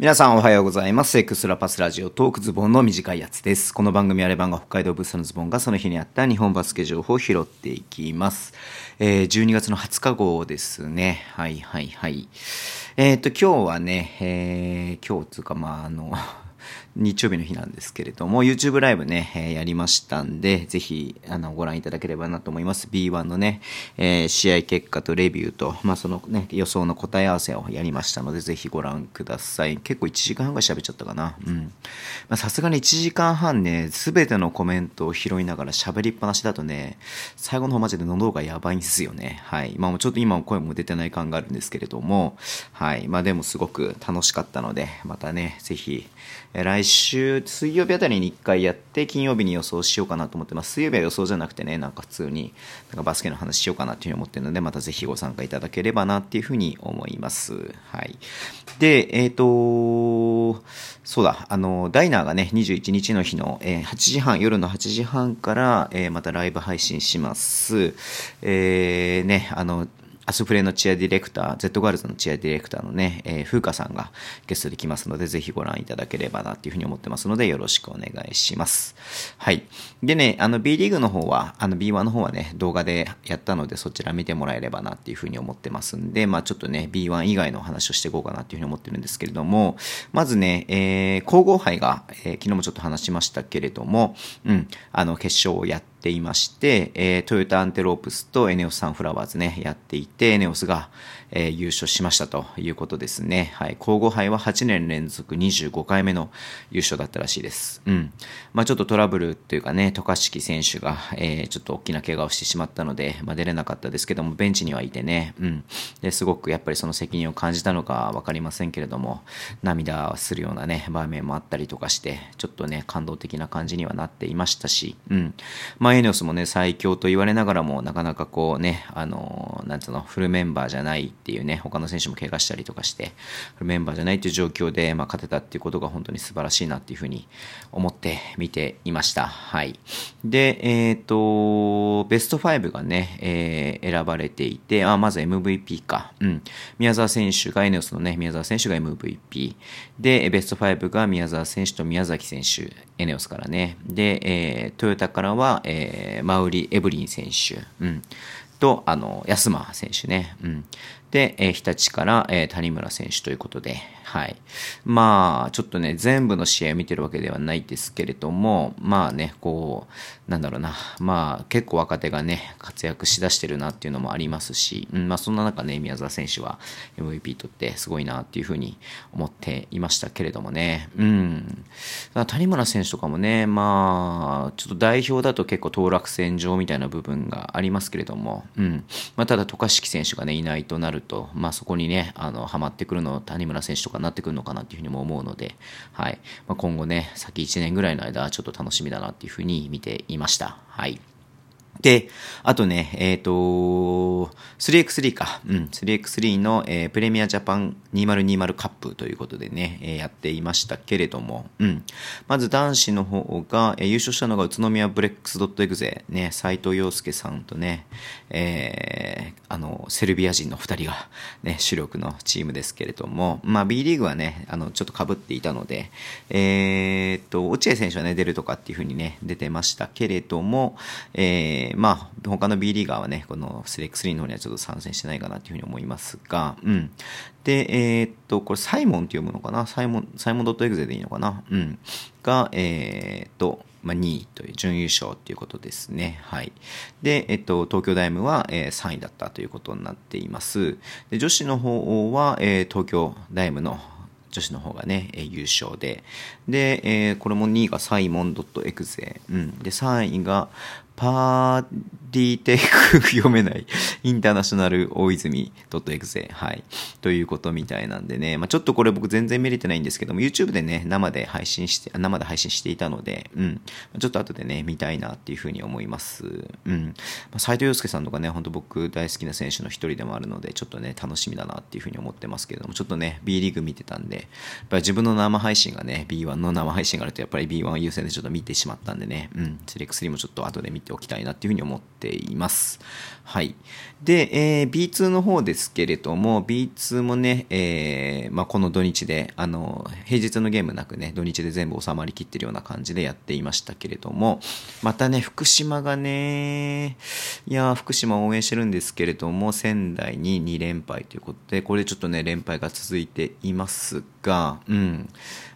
皆さんおはようございます。エクスラパスラジオトークズボンの短いやつです。この番組あれ番が北海道ブースのズボンがその日にあった日本バスケ情報を拾っていきます。えー、12月の20日号ですね。はいはいはい。えっ、と、今日はね、えー、今日つうかまああの、日曜日の日なんですけれども、YouTube ライブね、えーやりましたんで、ぜひ、あの、ご覧いただければなと思います。B1 のね、えー試合結果とレビューと、まあ、そのね、予想の答え合わせをやりましたので、ぜひご覧ください。結構1時間半ぐらい喋っちゃったかな。うん。まさすがに1時間半ね、すべてのコメントを拾いながら喋りっぱなしだとね、最後の方マジで喉がやばいんですよね。はい。まあ、ちょっと今声も出てない感があるんですけれども、はい。まあ、でもすごく楽しかったので、またね、ぜひ、えー来週水曜日あたりに1回やって金曜日に予想しようかなと思ってます。水曜日は予想じゃなくてねなんか普通になんかバスケの話しようかなっていうふうに思ってるのでまたぜひご参加いただければなっていうふうに思います。はい。でえっ、とそうだ。あのダイナーがね21日の日の、えー8時半夜の8時半から、えーまたライブ配信します。えー、ねあのアスフレのチアディレクター、Z ガールズのチアディレクターのね、えー、風花さんがゲストで来ますので、ぜひご覧いただければなっていうふうに思ってますので、よろしくお願いします。はい。でね、あの B リーグの方は、あの B1 の方はね、動画でやったので、そちら見てもらえればなっていうふうに思ってますんで、まあちょっとね、B1 以外の話をしていこうかなっていうふうに思ってるんですけれども、まずね、えー、皇后杯が、えー昨日もちょっと話しましたけれども、うん、あの、決勝をやって、ていまして、えートヨタアンテロープスとエネオスサンフラワーズね、やっていて、エネオスが、えー優勝しましたということですね。はい。皇后杯は8年連続25回目の優勝だったらしいです。うん。まあちょっとトラブルというかね、渡嘉敷選手が、えーちょっと大きな怪我をしてしまったので、まあ出れなかったですけども、ベンチにはいてね、うん。で、すごくやっぱりその責任を感じたのかわかりませんけれども、涙するようなね、場面もあったりとかして、ちょっとね、感動的な感じにはなっていましたし、うん。まあ、まあ、エネオスもね、最強と言われながらも、なかなかこうね、あのなんつうの、フルメンバーじゃないっていうね、他の選手も怪我したりとかして、フルメンバーじゃないっていう状況で、まあ、勝てたっていうことが本当に素晴らしいなっていうふうに思って見ていました。はい。で、えっ、と、ベスト5がね、えー選ばれていて、あ、まず MVP か。うん。宮沢選手が、エネオスのね、宮沢選手が MVP。で、ベスト5が宮沢選手と宮崎選手、エネオスからね。で、えートヨタからは、えーマウリ・エブリン選手。うん。と、あの、安間選手ね。うん。で、えー日立から、えー谷村選手ということで、はい。まあ、ちょっとね、全部の試合を見てるわけではないですけれども、まあね、こう、なんだろうな、まあ、結構若手がね、活躍しだしてるなっていうのもありますし、うん、まあ、そんな中ね、宮沢選手は MVP 取ってすごいなっていうふうに思っていましたけれどもね、うん。谷村選手とかもね、まあ、ちょっと代表だと結構当落線上みたいな部分がありますけれども、うん。まあ、ただ、渡嘉敷選手がね、いないとなると、まあ、そこにね、あの、ハマってくるの、谷村選手とかになってくるのかなっていうふうにも思うので、はい。まあ、今後ね、先1年ぐらいの間、ちょっと楽しみだなっていうふうに見ていました。はい。で、あとね、えっ、と、3x3 か。うん、3x3 の、えープレミアジャパン2020カップということでね、えーやっていましたけれども、うん。まず男子の方が、えー優勝したのが宇都宮ブレックスドットエグゼ、ね、斉藤洋介さんとね、えーあの、セルビア人の2人が、ね、主力のチームですけれども、まあ B リーグはね、あの、ちょっと被っていたので、えーっと、落合選手はね、出るとかっていう風にね、出てましたけれども、えーまあ、他の B リーガーはね、この 3x3 の方にはちょっと参戦してないかなっていう風に思いますが、うん。で、えーっと、これサイモンって読むのかな？サイモン、サイモン .exe でいいのかな？うん。が、えーっと、まあ、2位という準優勝ということですね。はい。で、えっと、東京ダイムは、えー3位だったということになっています。で、女子の方は、えー東京ダイムの女子の方がね、えー優勝で。で、えーこれも2位がサイモン .exe。うん。で、3位が、パーディーテイク読めない。インターナショナル大泉 .exe。はい。ということみたいなんでね。まあちょっとこれ僕全然見れてないんですけども、YouTube でね、生で配信して、生で配信していたので、うん。ちょっと後でね、見たいなっていうふうに思います。うん。まあ、斉藤洋介さんとかね、本当僕大好きな選手の一人でもあるので、ちょっとね、楽しみだなっていうふうに思ってますけども、ちょっとね、B リーグ見てたんで、やっぱり自分の生配信がね、B1 の生配信があると、やっぱり B1 優先でちょっと見てしまったんでね、うん。セレク3もちょっと後で見ておきたいなっていうふうに思ってています。はい。で、えー、B2 の方ですけれども、B2 もね、えー、まあ、この土日で、あの、平日のゲームなくね、土日で全部収まりきってるような感じでやっていましたけれども、またね、福島がね、いや福島応援してるんですけれども、仙台に2連敗ということで、これちょっとね、連敗が続いていますが、うん。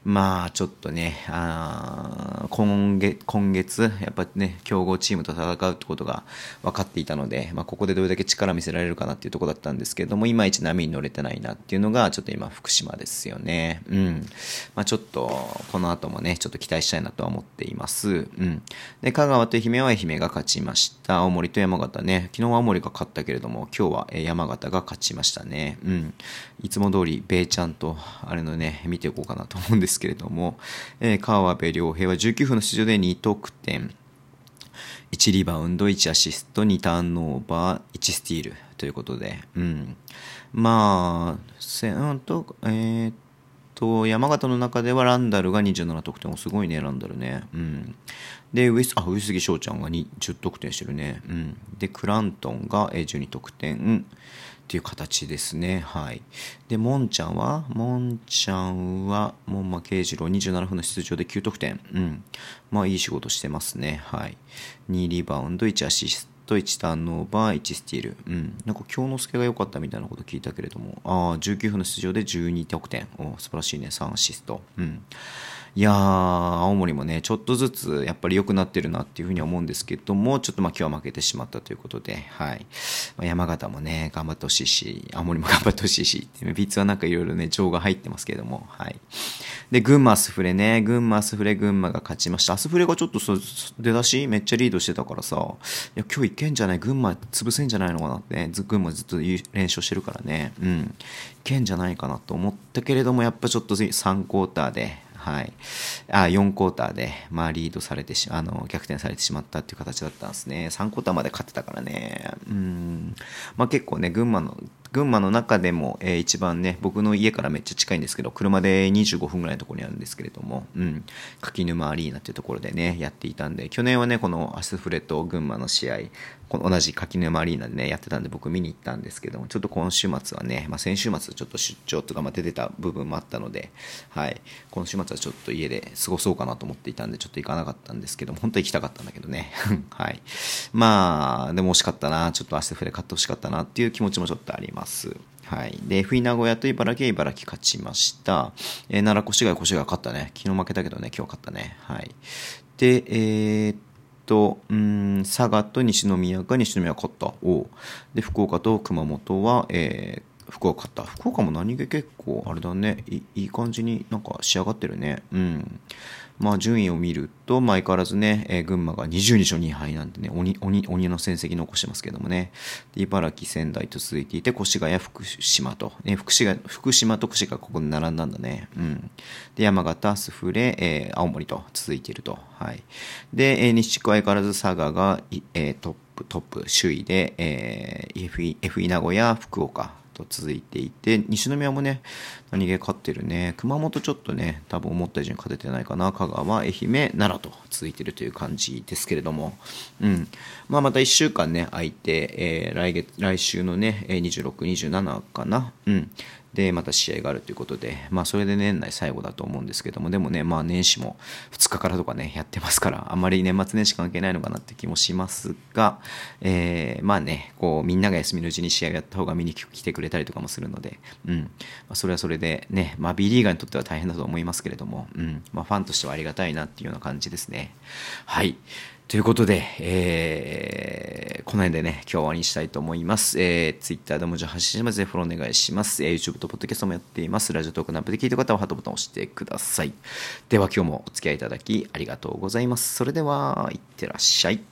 まあ、ちょっとね、あ今月、今月、やっぱね、強豪チームと戦うってことが分かっていたので、まあ、ここでどれだけ力見せられるかなっていうところだったんですけれども、いまいち波に乗れてないなっていうのが、ちょっと今、福島ですよね。うん。まあ、ちょっと、この後もね、ちょっと期待したいなとは思っています。うん。で、香川と愛媛は愛媛が勝ちました。青森と山形ね、昨日は青森が勝ったけれども、今日は山形が勝ちましたね。うん。いつも通り、ベイちゃんと、あれのね、見ていこうかなと思うんですですけれども、えー、川辺良平は19分の出場で2得点、1リバウンド、1アシスト、2ターンオーバー、1スティールということで、うん。まあ、せんと、えー、と、山形の中ではランダルが27得点。すごいね、ランダルね。うん。で、上あ上杉翔ちゃんが10得点してるね。うん。で、クラントンが12得点。っていう形ですね。はい。で、もんちゃんはもんちゃんは、もんま慶次郎27分の出場で9得点。うん。まあ、いい仕事してますね。はい。2リバウンド、1アシスト、1ターンオーバー、1スティール。うん。なんか、京之助が良かったみたいなこと聞いたけれども、ああ、19分の出場で12得点。お素晴らしいね。3アシスト。うん。いやー、青森もね、ちょっとずつやっぱり良くなってるなっていうふうに思うんですけども、ちょっとまあ今日は負けてしまったということで、はい。まあ、山形もね、頑張ってほしいし、青森も頑張ってほしいし、ビッツはなんかいろいろね、情が入ってますけども、はい。で、群馬アスフレね、群馬アスフレ群馬が勝ちました。アスフレがちょっと出だしめっちゃリードしてたからさ、いや、今日いけんじゃない？群馬潰せんじゃないのかなってね、群馬ずっと連勝してるからね、うん。いけんじゃないかなと思ったけれども、やっぱちょっと3クォーターで、はい。あ、4クォーターで、まあ、リードされてし、あの、逆転されてしまったっていう形だったんですね。3クォーターまで勝ってたからね。うん。まあ、結構ね、群馬の群馬の中でも、えー、一番ね、僕の家からめっちゃ近いんですけど、車で25分ぐらいのところにあるんですけれども、うん、柿沼アリーナっていうところでね、やっていたんで、去年はね、このアスフレと群馬の試合、この同じ柿沼アリーナでね、やってたんで僕見に行ったんですけども、ちょっと今週末はね、まあ、先週末ちょっと出張とかまあ出てた部分もあったので、はい、今週末はちょっと家で過ごそうかなと思っていたんで、ちょっと行かなかったんですけども、本当は行きたかったんだけどね、はい。まあ、でも惜しかったな、ちょっとアスフレ買ってほしかったなっていう気持ちもちょっとあります。はい。で、F 名古屋と茨城は茨城勝ちました。えー、奈良越谷越谷勝ったね。昨日負けたけどね、今日勝ったね。はい。で、えー、っと、うん、佐賀と西宮が西宮勝った。おで、福岡と熊本は、えー、福岡勝った。福岡も何気結構、あれだねい、い感じになんか仕上がってるね。うん。まあ、順位を見ると、まあ、相変わらずね、えー、群馬が22勝2敗なんでね、鬼、鬼、鬼の戦績残してますけどもね、茨城、仙台と続いていて、越谷、福島と、ね、福島、福島と越谷がここで並んだんだね。うん。で、山形、スフレ、えー、青森と続いていると。はい。で、えー、西地区相変わらず佐賀が、えー、トップ、トップ、首位で、えー、FE、FE 名古屋、福岡、と続いていて、西宮もね、何気勝ってるね。熊本ちょっとね、多分思った以上に勝ててないかな。香川、愛媛、奈良と続いてるという感じですけれども、うん。まあまた1週間ね、空いて、えー、来月、来週のね、26、27かな。うん。で、また試合があるということで、まあ、それで年内最後だと思うんですけども、でもね、まあ、年始も2日からとかね、やってますから、あまり年末年始関係ないのかなって気もしますが、えー、まあね、こう、みんなが休みのうちに試合をやった方が見に来てくれたりとかもするので、うん。まあ、それはそれでね、まあ、B リーガーにとっては大変だと思いますけれども、うん。まあ、ファンとしてはありがたいなっていうような感じですね。はい。ということで、えー、この辺でね、今日は終わりにしたいと思います。えー、Twitter でもじゃ発信します。フォローお願いします。えー、YouTube と Podcast もやっています。ラジオトークのアップで聞いた方はハートボタンを押してください。では今日もお付き合いいただきありがとうございます。それでは、いってらっしゃい。